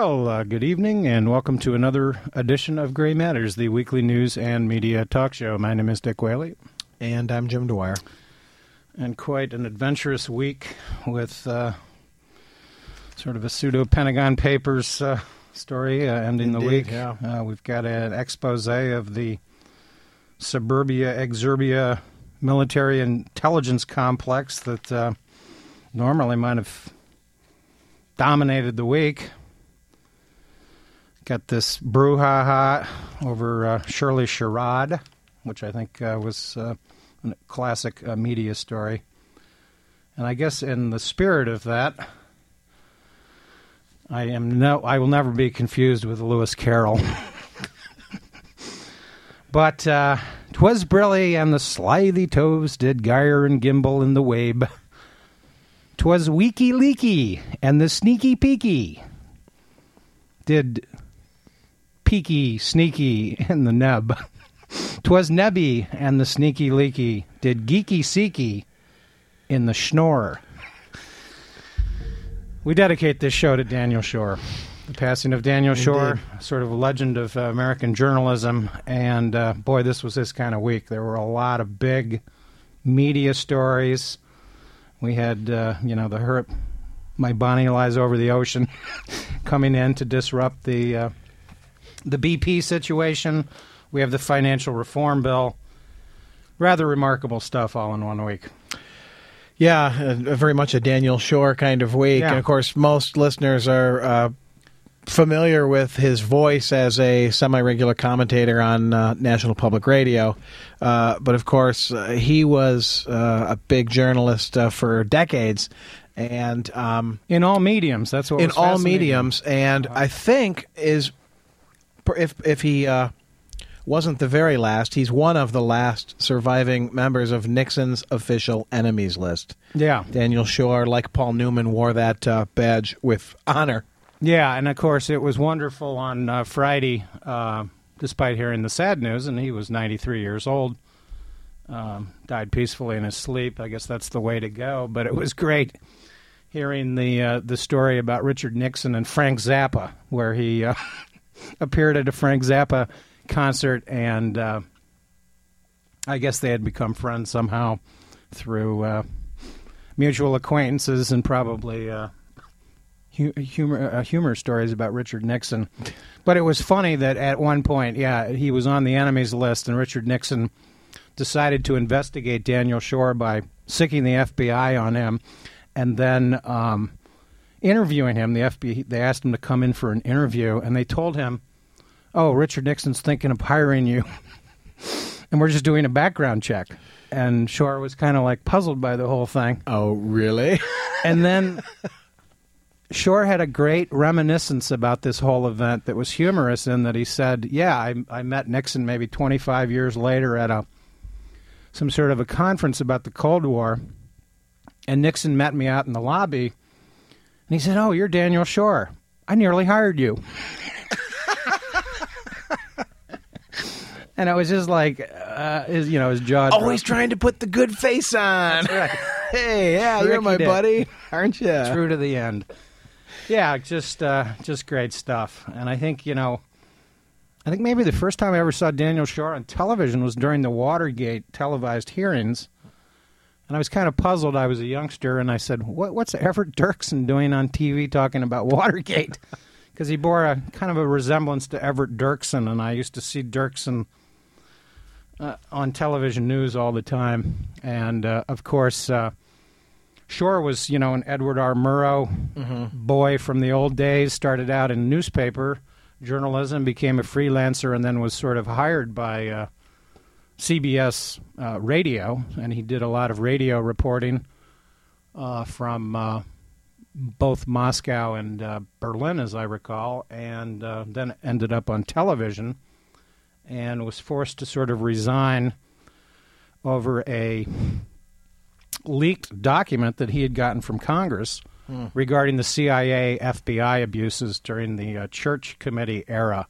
Well, uh, good evening, and welcome to another edition of Gray Matters, the weekly news and media talk show. My name is Dick Whaley, And I'm Jim Dwyer. and quite an adventurous week with uh, sort of a pseudo Pentagon Papers uh, story uh, ending the week. yeah. Uh, we've got an expose of the suburbia exurbia military intelligence complex that uh, normally might have dominated the week. Got this brouhaha over uh, Shirley Sherrod, which I think uh, was uh, a classic uh, media story. And I guess in the spirit of that, I am no, I will never be confused with Lewis Carroll. but uh, 'twas brilly and the slithy toves did gyre and gimble in the wabe. 'Twas weaky leaky and the sneaky peaky did peaky sneaky in the neb. 'Twas nebby and the sneaky leaky did geeky seeky in the schnorr. We dedicate this show to Daniel Schorr. The passing of Daniel Schorr, sort of a legend of uh, American journalism. And uh, boy, this was this kind of week. There were a lot of big media stories. We had, uh, you know, the hurt. My Bonnie lies over the ocean, coming in to disrupt the uh, the BP situation. We have the financial reform bill. Rather remarkable stuff all in one week. Yeah, uh, very much a Daniel Schorr kind of week. Yeah. And of course, most listeners are uh, familiar with his voice as a semi regular commentator on uh, National Public Radio. Uh, but of course, uh, he was uh, a big journalist uh, for decades. And um, In all mediums, that's what in all mediums, and I think is if if he uh, wasn't the very last, he's one of the last surviving members of Nixon's official enemies list. Yeah, Daniel Schorr, like Paul Newman, wore that uh, badge with honor. yeah, and of course it was wonderful on uh, Friday. Uh, despite hearing the sad news, and he was 93 years old, um, died peacefully in his sleep. I guess that's the way to go. But it was great hearing the uh, the story about Richard Nixon and Frank Zappa, where he uh, appeared at a Frank Zappa concert, and uh, I guess they had become friends somehow through uh, mutual acquaintances and probably uh, hu- humor uh, humor stories about Richard Nixon. But it was funny that at one point, yeah, he was on the enemies list, and Richard Nixon decided to investigate Daniel Schorr by sicking the FBI on him, and then um, interviewing him. The FBI they asked him to come in for an interview, and they told him, "Oh, Richard Nixon's thinking of hiring you." and we're just doing a background check. And Schorr was kind of like puzzled by the whole thing. Oh, really? And then Schorr had a great reminiscence about this whole event that was humorous in that he said, "Yeah, I, I met Nixon maybe 25 years later at a some sort of a conference about the Cold War, and Nixon met me out in the lobby, and he said, "Oh, you're Daniel Schorr. I nearly hired you." and I was just like, uh, his, you know, his jaw. Always dropped. trying to put the good face on. Right. hey, yeah, you're my Dick. buddy, aren't you? true to the end. Yeah, just uh, just great stuff. And I think you know, I think maybe the first time I ever saw Daniel Schorr on television was during the Watergate televised hearings. And I was kind of puzzled. I was a youngster, and I said, what, "What's Everett Dirksen doing on TV talking about Watergate?" Because he bore a kind of a resemblance to Everett Dirksen, and I used to see Dirksen uh, on television news all the time, and uh, of course, uh, Schorr was you know an Edward R. Murrow boy from the old days. Started out in newspaper journalism, became a freelancer, and then was sort of hired by uh, CBS uh, Radio, and he did a lot of radio reporting uh, from uh, both Moscow and uh, Berlin, as I recall, and uh, then ended up on television and was forced to sort of resign over a leaked document that he had gotten from Congress regarding the CIA FBI abuses during the uh, Church Committee era.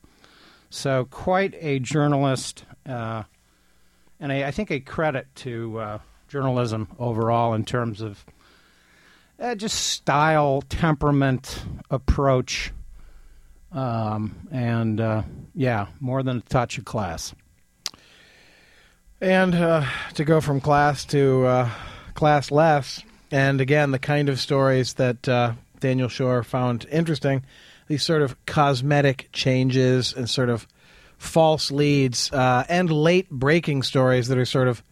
So, quite a journalist, uh, and I think a credit to uh, journalism overall in terms of uh, just style, temperament, approach, um, and uh, yeah, more than a touch of class. And uh, to go from class to uh, class less, and again, the kind of stories that uh, Daniel Schorr found interesting, these sort of cosmetic changes and sort of false leads uh, and late breaking stories that are sort of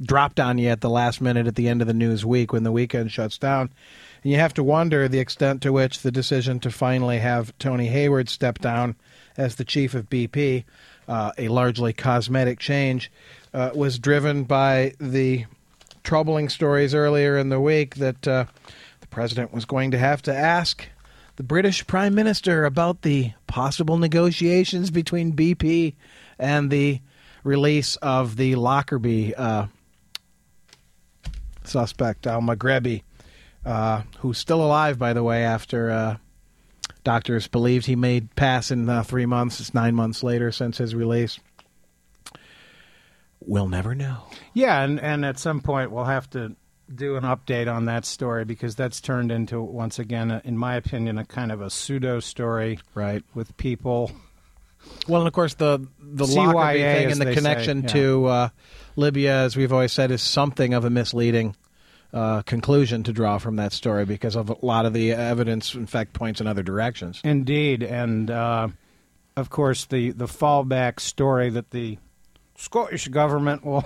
dropped on you at the last minute at the end of the news week when the weekend shuts down. And you have to wonder the extent to which the decision to finally have Tony Hayward step down as the chief of BP, uh, a largely cosmetic change, uh, was driven by the troubling stories earlier in the week that uh, the president was going to have to ask the British Prime Minister about the possible negotiations between BP and the release of the Lockerbie uh, suspect, Al Megrahi, uh, who's still alive, by the way, after uh, doctors believed he may pass in uh, three months. It's nine months later since his release. We'll never know. Yeah, and, and at some point we'll have to do an update on that story because that's turned into once again, a, in my opinion, a kind of a pseudo story, Right. With people. Well, and of course the the CYA, Lockerbie thing and the connection say, yeah. to uh, Libya, as we've always said, is something of a misleading uh, conclusion to draw from that story because of a lot of the evidence, in fact, points in other directions. Indeed, and uh, of course the the fallback story that the Scottish government will.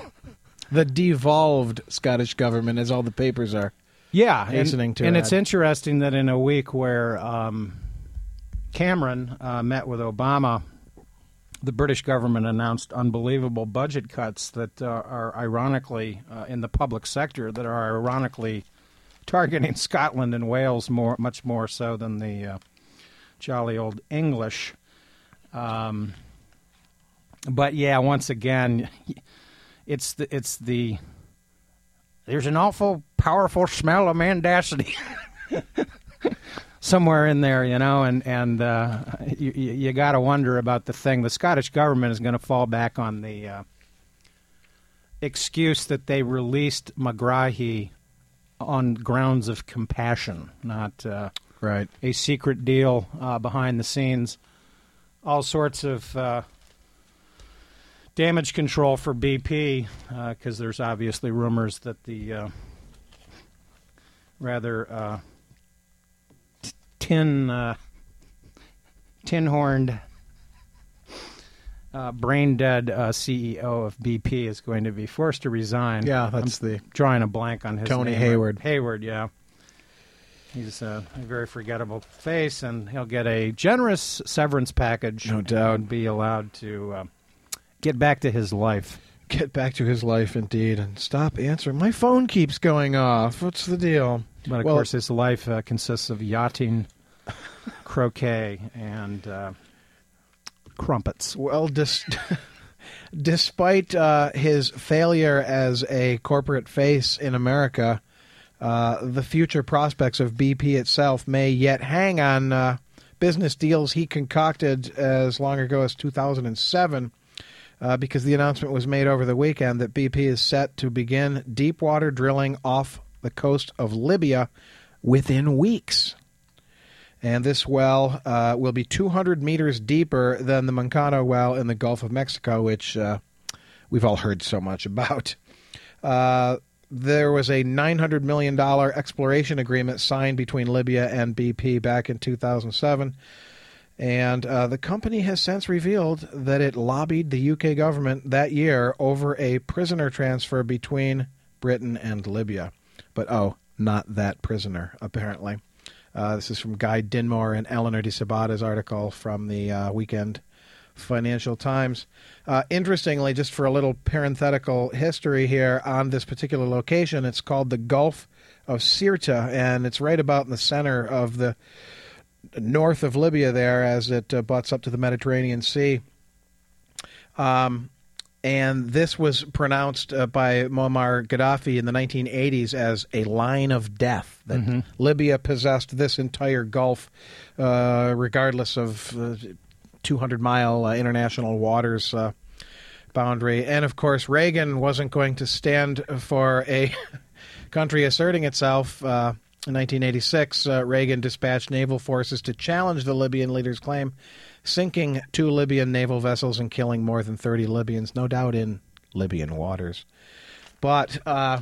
The devolved Scottish government, as all the papers are. Yeah, Hastening and, to and add. it's interesting that in a week where um, Cameron uh, met with Obama, the British government announced unbelievable budget cuts that uh, are ironically uh, in the public sector that are ironically targeting Scotland and Wales more, much more so than the uh, jolly old English. Um, but yeah, once again, it's the it's the there's an awful powerful smell of mendacity somewhere in there, you know, and and uh, you you, got to wonder about the thing. The Scottish government is going to fall back on the uh, excuse that they released Megrahi on grounds of compassion, not uh, Right. a secret deal uh, behind the scenes. All sorts of uh, damage control for BP because there's obviously rumors that the uh, rather uh, t- tin uh, tin horned. Uh, brain dead uh, CEO of BP is going to be forced to resign. Yeah, that's the drawing a blank on his Tony name. Hayward. Hayward, yeah. He's uh, a very forgettable face, and he'll get a generous severance package. No doubt. and be allowed to uh, get back to his life. get back to his life indeed and stop answering. My phone keeps going off. What's the deal? But of Well- course, his life uh, consists of yachting, croquet, and uh, crumpets. Well, dis- despite uh, his failure as a corporate face in America, uh, the future prospects of BP itself may yet hang on uh, business deals he concocted as long ago as 2007. Uh, because the announcement was made over the weekend that BP is set to begin deep water drilling off the coast of Libya within weeks. And this well uh, will be 200 meters deeper than the Macondo well in the Gulf of Mexico, which uh, we've all heard so much about. Uh, there was a $900 million exploration agreement signed between Libya and BP back in 2007. And uh, the company has since revealed that it lobbied the UK government that year over a prisoner transfer between Britain and Libya. But oh, not that prisoner, apparently. Uh, this is from Guy Dinmore and Eleanor de Sabata's article from the uh, weekend Financial Times. Uh, interestingly, just for a little parenthetical history here on this particular location, it's called the Gulf of Sirte, and it's right about in the center of the north of Libya there as it uh, butts up to the Mediterranean Sea. Um, and this was pronounced uh, by Muammar Gaddafi in the 1980s as a line of death. That Mm-hmm. Libya possessed this entire Gulf, uh, regardless of uh, 200 mile uh, international waters uh, boundary. And of course, Reagan wasn't going to stand for a country asserting itself. In 1986, uh, Reagan dispatched naval forces to challenge the Libyan leader's claim, sinking two Libyan naval vessels and killing more than 30 Libyans, no doubt in Libyan waters. But uh,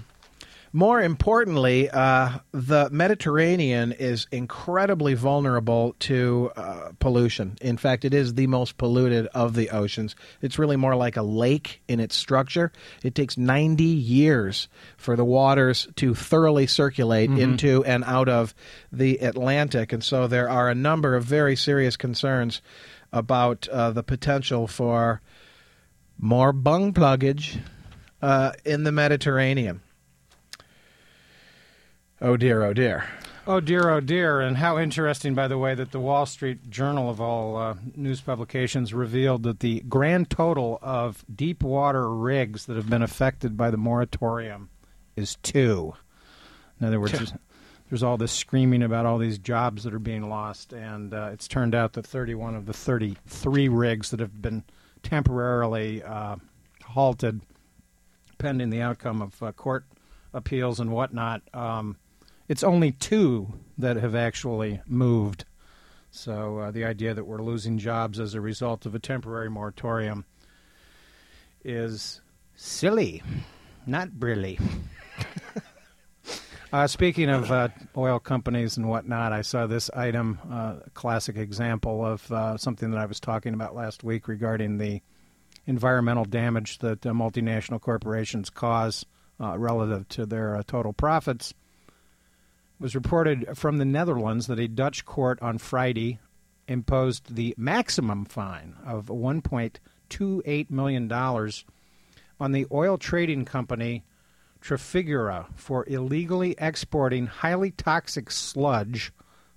more importantly, uh, the Mediterranean is incredibly vulnerable to uh, pollution. In fact, it is the most polluted of the oceans. It's really more like a lake in its structure. It takes 90 years for the waters to thoroughly circulate into and out of the Atlantic. And so there are a number of very serious concerns about uh, the potential for more bung pluggage uh, in the Mediterranean. Oh dear, oh dear. Oh dear, oh dear. And how interesting, by the way, that the Wall Street Journal of all uh, news publications revealed that the grand total of deep water rigs that have been affected by the moratorium is two. In other words, there's, there's all this screaming about all these jobs that are being lost, and uh, it's turned out that 31 of the 33 rigs that have been temporarily uh, halted pending the outcome of uh, court appeals and whatnot. Um, it's only two that have actually moved. So uh, the idea that we're losing jobs as a result of a temporary moratorium is silly, not brilly. uh, speaking of uh, oil companies and whatnot, I saw this item, uh, a classic example of uh, something that I was talking about last week regarding the environmental damage that uh, multinational corporations cause uh, relative to their uh, total profits. Was reported from the Netherlands that a Dutch court on Friday imposed the maximum fine of $1.28 million on the oil trading company Trafigura for illegally exporting highly toxic sludge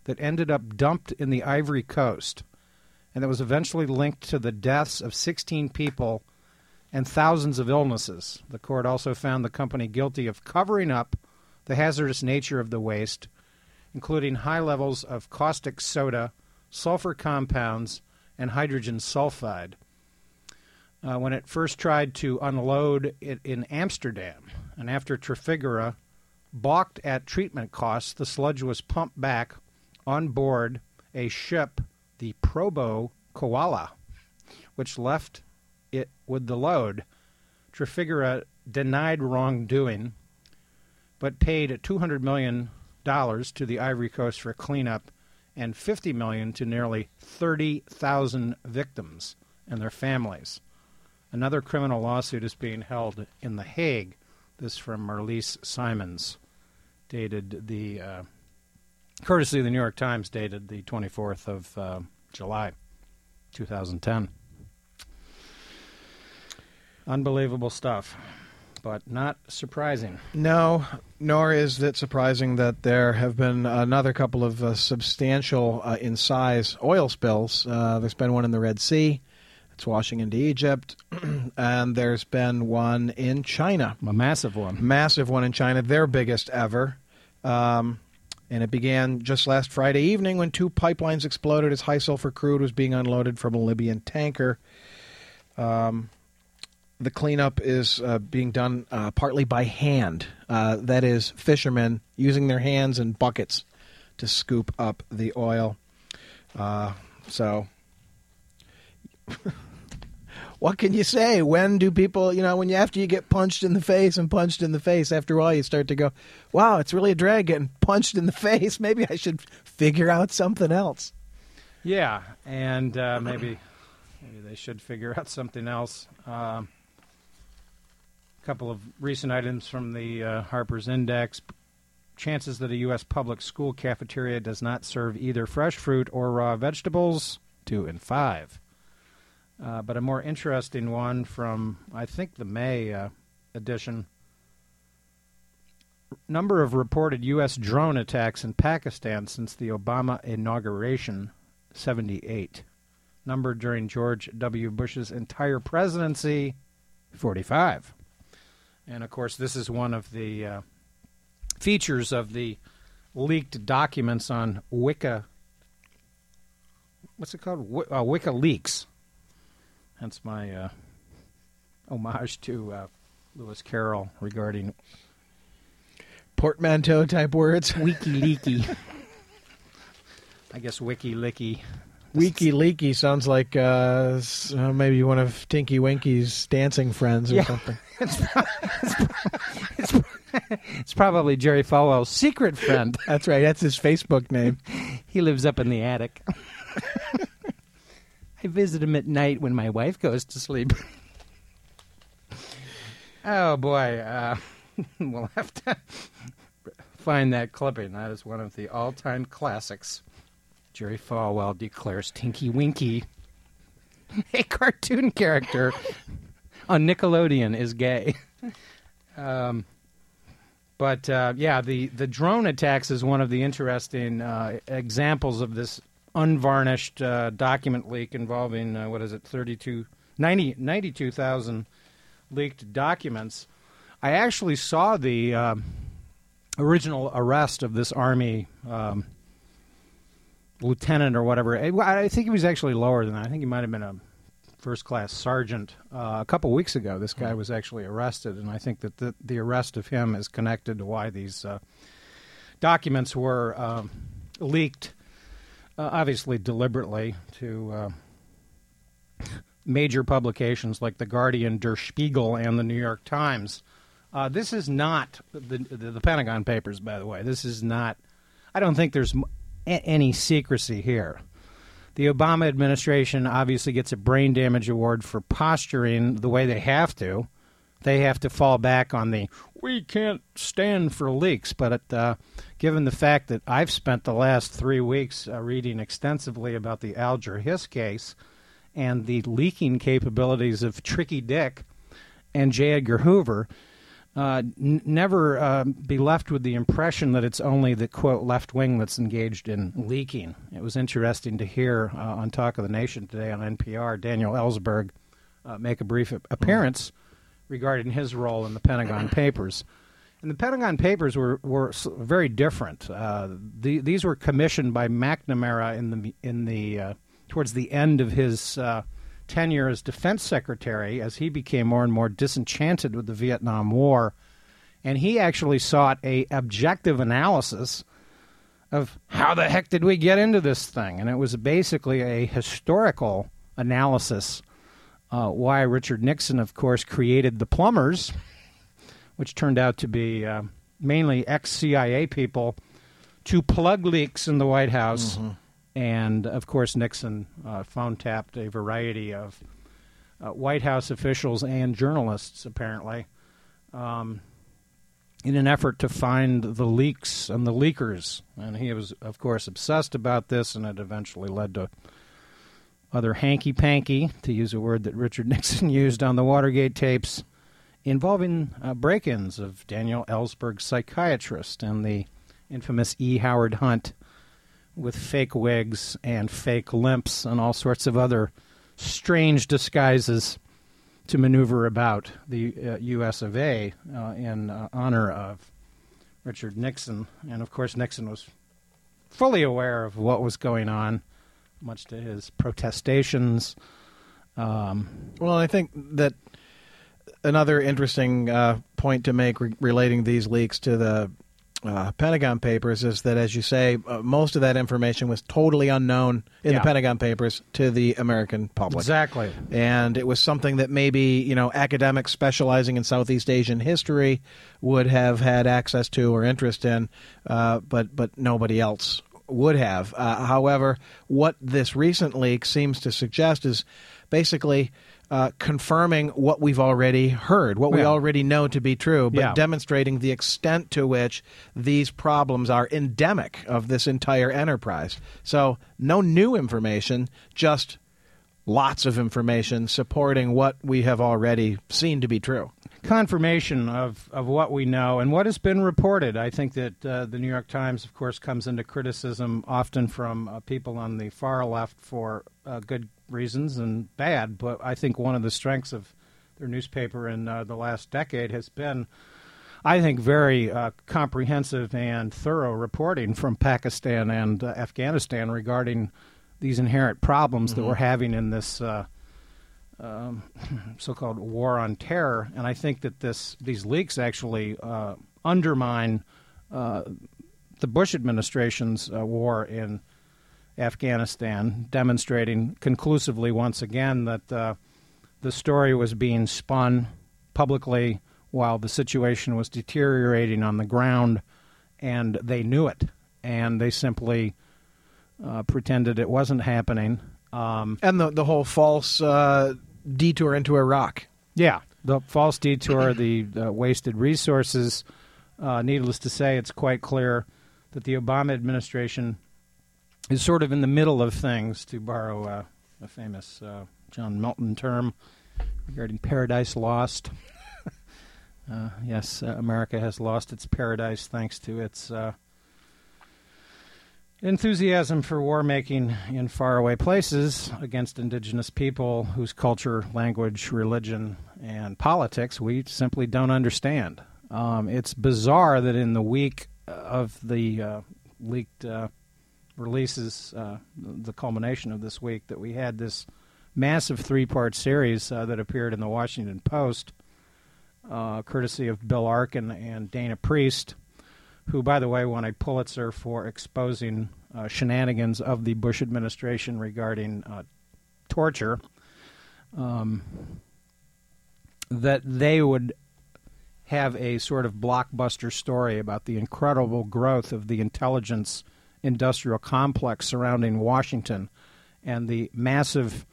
that ended up dumped in the Ivory Coast and that was eventually linked to the deaths of 16 people and thousands of illnesses. The court also found the company guilty of covering up the hazardous nature of the waste, including high levels of caustic soda, sulfur compounds, and hydrogen sulfide. Uh, when it first tried to unload it in Amsterdam, and after Trafigura balked at treatment costs, the sludge was pumped back on board a ship, the Probo Koala, which left it with the load. Trafigura denied wrongdoing, but paid $200 million to the Ivory Coast for cleanup and 50 million to nearly 30,000 victims and their families. Another criminal lawsuit is being held in The Hague. This from Marlise Simons, dated the, uh, courtesy of the New York Times, dated the 24th of uh, July, 2010. Unbelievable stuff, but not surprising. No, nor is it surprising that there have been another couple of uh, substantial uh, in size oil spills. Uh, there's been one in the Red Sea. It's washing into Egypt. and there's been one in China. A massive one. Massive one in China, their biggest ever. Um, and it began just last Friday evening when two pipelines exploded as high sulfur crude was being unloaded from a Libyan tanker. Um, the cleanup is uh, being done uh, partly by hand. Uh, that is, fishermen using their hands and buckets to scoop up the oil. Uh, so, what can you say? When do people, you know, when you after you get punched in the face and punched in the face, after a while you start to go, "Wow, it's really a drag getting punched in the face. Maybe I should figure out something else." Yeah, and uh, maybe maybe they should figure out something else. A couple of recent items from the uh, Harper's Index. Chances that a U.S. public school cafeteria does not serve either fresh fruit or raw vegetables, two and five. Uh, but a more interesting one from, I think, the May uh, edition. Number of reported U.S. drone attacks in Pakistan since the Obama inauguration 78. Number during George W. Bush's entire presidency 45. And of course, this is one of the uh, features of the leaked documents on Wicca. What's it called? Wi- uh, WikiLeaks. That's my uh, homage to uh, Lewis Carroll regarding Portmanteau type words. WikiLeaky. I guess WikiLicky. Weaky leaky sounds like uh, uh, maybe one of Tinky Winky's dancing friends or Yeah. something. It's probably Jerry Falwell's secret friend. That's right. That's his Facebook name. He lives up in the attic. I visit him at night when my wife goes to sleep. oh boy, uh, we'll have to find that clipping. That is one of the all-time classics. Jerry Falwell declares Tinky Winky, a cartoon character on Nickelodeon, is gay. Um, but uh, yeah, the, the drone attacks is one of the interesting uh, examples of this unvarnished uh, document leak involving, uh, what is it, 32, 90, 92,000 leaked documents. I actually saw the um original arrest of this Army um, lieutenant or whatever. I I think he was actually lower than that. I think he might have been a first class sergeant. Uh, a couple weeks ago, this guy was actually arrested, and I think that the, the arrest of him is connected to why these uh, documents were um, leaked, uh, obviously deliberately, to uh, major publications like The Guardian, Der Spiegel, and The New York Times. Uh, this is not the, the the Pentagon Papers, by the way. This is not. I don't think there's any secrecy here. The Obama administration obviously gets a brain damage award for posturing the way they have to. They have to fall back on the we can't stand for leaks. But uh, given the fact that I've spent the last three weeks uh, reading extensively about the Alger Hiss case and the leaking capabilities of Tricky Dick and J. Edgar Hoover, uh, n- never uh, be left with the impression that it's only the quote left wing that's engaged in leaking. It was interesting to hear uh, on Talk of the Nation today on NPR Daniel Ellsberg uh, make a brief appearance regarding his role in the Pentagon Papers. And the Pentagon Papers were were very different. Uh, the, these were commissioned by McNamara in the in the uh, towards the end of his uh, tenure as Defense Secretary, as he became more and more disenchanted with the Vietnam War, and he actually sought a objective analysis of how the heck did we get into this thing, and it was basically a historical analysis. Uh, why Richard Nixon, of course, created the plumbers, which turned out to be uh, mainly ex CIA people, to plug leaks in the White House. And of course, Nixon uh, phone tapped a variety of uh, White House officials and journalists, apparently, um, in an effort to find the leaks and the leakers. And he was, of course, obsessed about this, and it eventually led to other hanky panky, to use a word that Richard Nixon used on the Watergate tapes, involving uh, break ins of Daniel Ellsberg's psychiatrist, and the infamous E. Howard Hunt with fake wigs and fake limps and all sorts of other strange disguises to maneuver about the uh, U.S. of A. Uh, in uh, honor of Richard Nixon. And of course, Nixon was fully aware of what was going on, much to his protestations. Um, Well, I think that another interesting uh, point to make re- relating these leaks to the uh, Pentagon Papers is that, as you say, uh, most of that information was totally unknown in Yeah. the Pentagon Papers to the American public. exactly. And it was something that maybe, you know, academics specializing in Southeast Asian history would have had access to or interest in, uh, but, but nobody else would have. Uh, however, what this recent leak seems to suggest is basically uh, confirming what we've already heard, what we already know to be true, but Yeah. demonstrating the extent to which these problems are endemic of this entire enterprise. So, no new information, just lots of information supporting what we have already seen to be true. confirmation of, of what we know and what has been reported. I think that uh, the New York Times, of course, comes into criticism often from uh, people on the far left for uh, good reasons and bad. But I think one of the strengths of their newspaper in uh, the last decade has been, I think, very uh, comprehensive and thorough reporting from Pakistan and uh, Afghanistan regarding these inherent problems that we're having in this. Uh, um, so-called war on terror, and I think that this these leaks actually uh, undermine uh, the Bush administration's uh, war in Afghanistan, demonstrating conclusively once again that uh, the story was being spun publicly while the situation was deteriorating on the ground, and they knew it, and they simply uh, pretended it wasn't happening. Um, And the, the whole false uh, detour into Iraq. Yeah, the false detour, the uh, wasted resources. Uh, needless to say, it's quite clear that the Obama administration is sort of in the middle of things, to borrow a famous uh, John Milton term regarding Paradise Lost. uh, yes, uh, America has lost its paradise thanks to its uh, enthusiasm for war making in faraway places against indigenous people whose culture, language, religion, and politics we simply don't understand. Um, it's bizarre that in the week of the uh, leaked releases, uh, the culmination of this week, that we had this massive three part series uh, that appeared in the Washington Post, uh, courtesy of Bill Arkin and Dana Priest who, by the way, won a Pulitzer for exposing uh, shenanigans of the Bush administration regarding uh, torture, um, that they would have a sort of blockbuster story about the incredible growth of the intelligence industrial complex surrounding Washington and the massive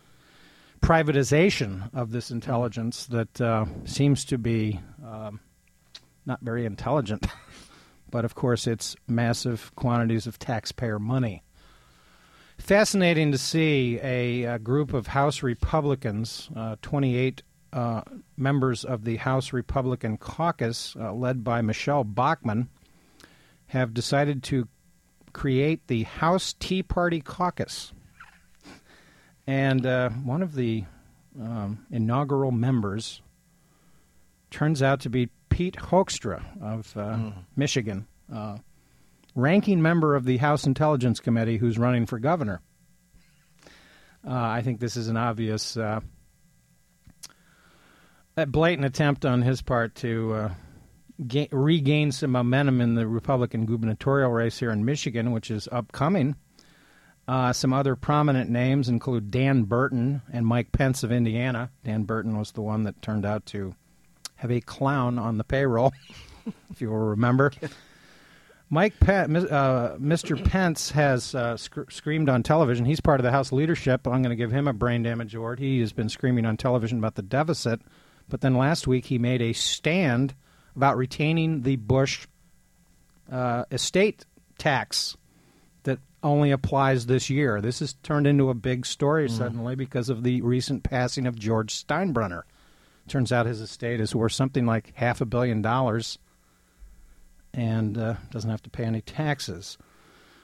privatization of this intelligence that uh, seems to be um, not very intelligent. but of course, it's massive quantities of taxpayer money. Fascinating to see a, a group of House Republicans, uh, 28 uh, members of the House Republican caucus, uh, led by Michelle Bachmann, have decided to create the House Tea Party Caucus. And uh, one of the um, inaugural members turns out to be Pete Hoekstra of uh, Michigan, uh, ranking member of the House Intelligence Committee who's running for governor. Uh, I think this is an obvious, uh, a blatant attempt on his part to uh, ga- regain some momentum in the Republican gubernatorial race here in Michigan, which is upcoming. Uh, some other prominent names include Dan Burton and Mike Pence of Indiana. Dan Burton was the one that turned out to have a clown on the payroll, if you will remember. Mike Pe- mis- uh, Mr. Pence has uh, sc- screamed on television. He's part of the House leadership. I'm going to give him a brain damage award. He has been screaming on television about the deficit, but then last week he made a stand about retaining the Bush uh, estate tax that only applies this year. This has turned into a big story suddenly because of the recent passing of George Steinbrenner. Turns out his estate is worth something like half a billion dollars and uh, doesn't have to pay any taxes.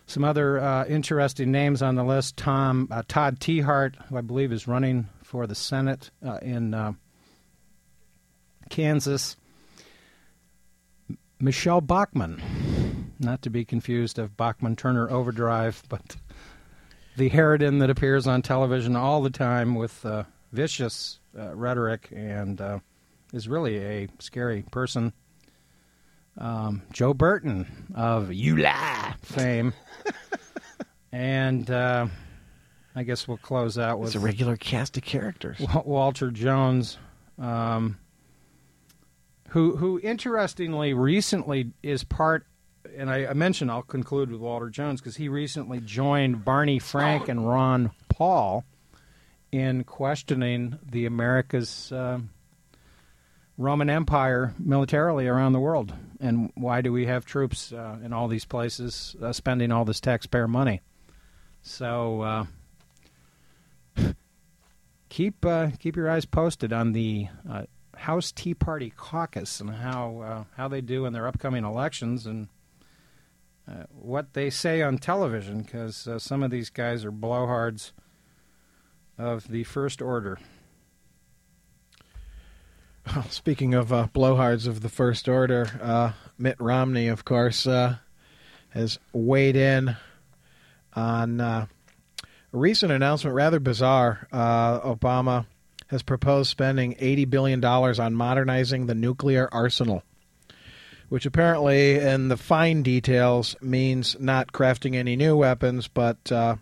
Some other uh, interesting names on the list: Tom uh, Todd Tiahrt, who I believe is running for the Senate uh, in uh, Kansas. Michelle Bachmann, not to be confused of Bachman Turner Overdrive, but the harridan that appears on television all the time with uh, vicious uh, rhetoric and uh, is really a scary person. Um, Joe Burton of You Lie fame. and uh, I guess we'll close out with It's a regular cast of characters. Walter Jones, um, who who interestingly recently is part and I, I mentioned I'll conclude with Walter Jones because he recently joined Barney Frank and Ron Paul in questioning the America's uh, Roman Empire militarily around the world, and why do we have troops uh, in all these places uh, spending all this taxpayer money? So uh, keep uh, keep your eyes posted on the uh, House Tea Party caucus and how uh, how they do in their upcoming elections and uh, what they say on television because uh, some of these guys are blowhards of the first order. Well, speaking of uh, blowhards of the first order, uh, Mitt Romney, of course, uh, has weighed in on a recent announcement, rather bizarre. Obama has proposed spending $80 billion on modernizing the nuclear arsenal, which apparently, in the fine details, means not crafting any new weapons, but uh,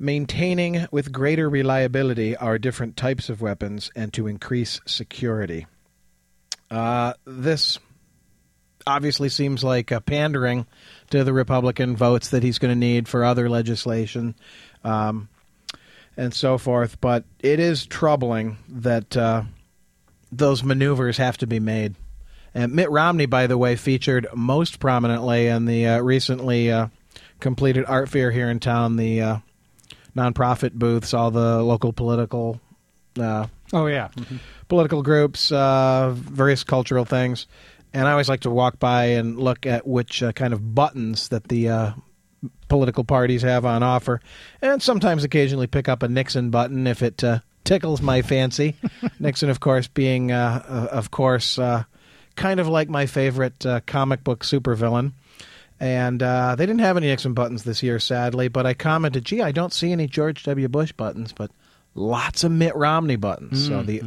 maintaining with greater reliability our different types of weapons and to increase security. Uh, this obviously seems like pandering to the Republican votes that he's going to need for other legislation um, and so forth. But it is troubling that uh, those maneuvers have to be made. And Mitt Romney, by the way, featured most prominently in the uh, recently uh, completed art fair here in town. The uh, nonprofit booths, all the local political uh, Oh yeah, political groups, uh, various cultural things, and I always like to walk by and look at which uh, kind of buttons that the uh, political parties have on offer, and sometimes occasionally pick up a Nixon button if it uh, tickles my fancy. Nixon, of course, being, uh, uh, of course, uh, kind of like my favorite uh, comic book supervillain. And uh, they didn't have any Nixon buttons this year, sadly. But I commented, "Gee, I don't see any George W. Bush buttons, but lots of Mitt Romney buttons." So the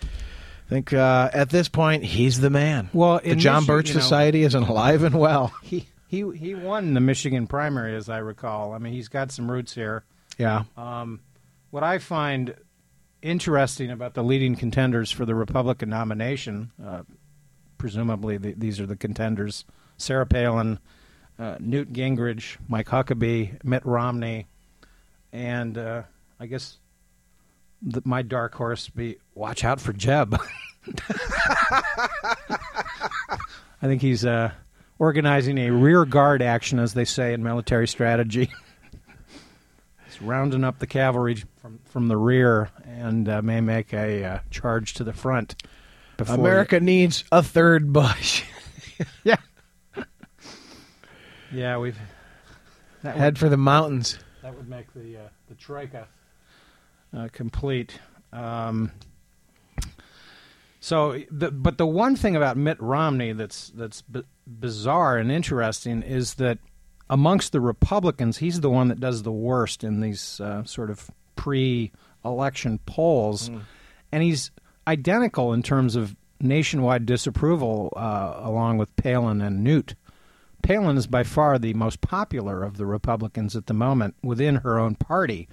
I think uh, at this point he's the man. Well, the John Birch you know- Society isn't alive and well. he he he won the Michigan primary, as I recall. I mean, he's got some roots here. Yeah, Um, what I find interesting about the leading contenders for the Republican nomination, uh, presumably the, these are the contenders: Sarah Palin, uh, Newt Gingrich, Mike Huckabee, Mitt Romney, and uh, I guess the, my dark horse be watch out for Jeb. I think he's uh, organizing a rear guard action, as they say in military strategy. He's rounding up the cavalry from from the rear and uh, may make a uh, charge to the front. America needs a third Bush. yeah, yeah, we've that would, Head for the mountains. that would make the uh, the troika uh, complete. Um, so, the, but the one thing about Mitt Romney that's that's b- bizarre and interesting is that amongst the Republicans, he's the one that does the worst in these uh, sort of pre-election polls, and he's identical in terms of nationwide disapproval, uh, along with Palin and Newt. Palin is by far the most popular of the Republicans at the moment within her own party,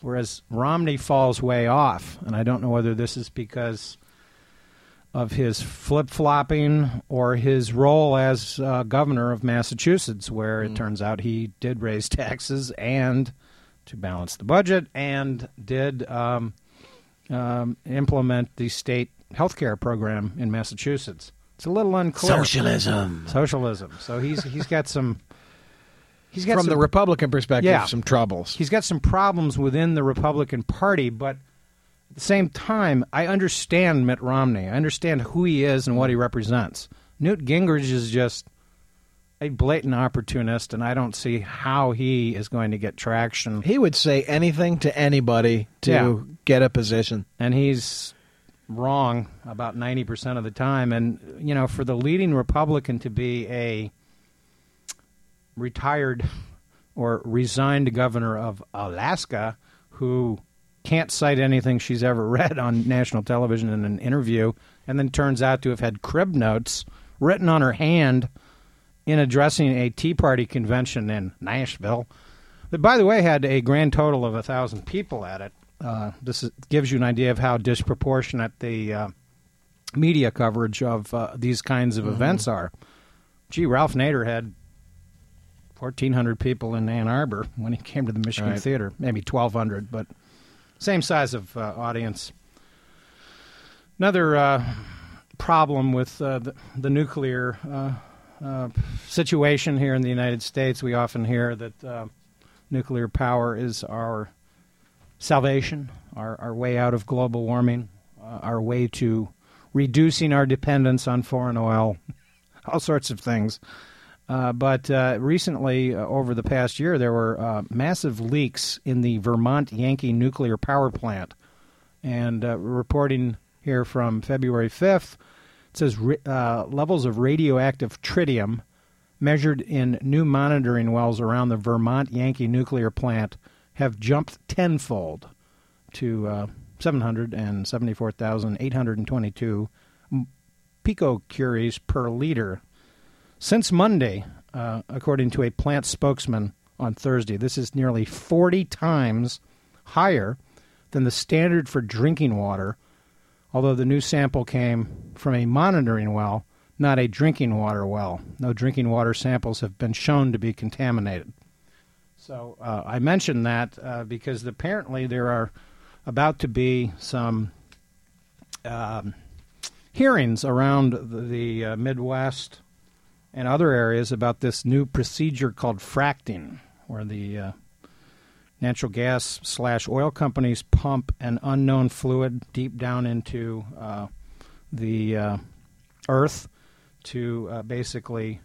whereas Romney falls way off. And I don't know whether this is because of his flip flopping or his role as uh, governor of Massachusetts, where it turns out he did raise taxes and to balance the budget and did um, um, implement the state health care program in Massachusetts. It's a little unclear. Socialism. Socialism. So he's he's got some. He's got From some, the Republican perspective, Yeah. some troubles. he's got some problems within the Republican Party, but at the same time, I understand Mitt Romney. I understand who he is and what he represents. Newt Gingrich is just a blatant opportunist, and I don't see how he is going to get traction. He would say anything to anybody to Yeah. get a position. and he's wrong about 90% of the time and you know for the leading republican to be a retired or resigned governor of Alaska who can't cite anything she's ever read on national television in an interview and then turns out to have had crib notes written on her hand in addressing a Tea Party convention in Nashville that, by the way, had a grand total of a thousand people at it. Uh, this is, gives you an idea of how disproportionate the uh, media coverage of uh, these kinds of events are. gee, Ralph Nader had 1,400 people in Ann Arbor when he came to the Michigan Right. Theater, maybe 1,200, but same size of uh, audience. Another uh, problem with uh, the, the nuclear uh, uh, situation here in the United States, we often hear that nuclear power is our salvation, our, our way out of global warming, our way to reducing our dependence on foreign oil, all sorts of things. Uh, but uh, recently, uh, over the past year, there were uh, massive leaks in the Vermont Yankee nuclear power plant. And uh, reporting here from February 5th, it says levels of radioactive tritium measured in new monitoring wells around the Vermont Yankee nuclear plant have jumped tenfold to uh, 774,822 picocuries per liter since Monday, uh, according to a plant spokesman on Thursday. This is nearly 40 times higher than the standard for drinking water, although the new sample came from a monitoring well, not a drinking water well. No drinking water samples have been shown to be contaminated. So uh, I mentioned that uh, because apparently there are about to be some um, hearings around the, the uh, Midwest and other areas about this new procedure called fracking, where the uh, natural gas slash oil companies pump an unknown fluid deep down into uh, the uh, earth to uh, basically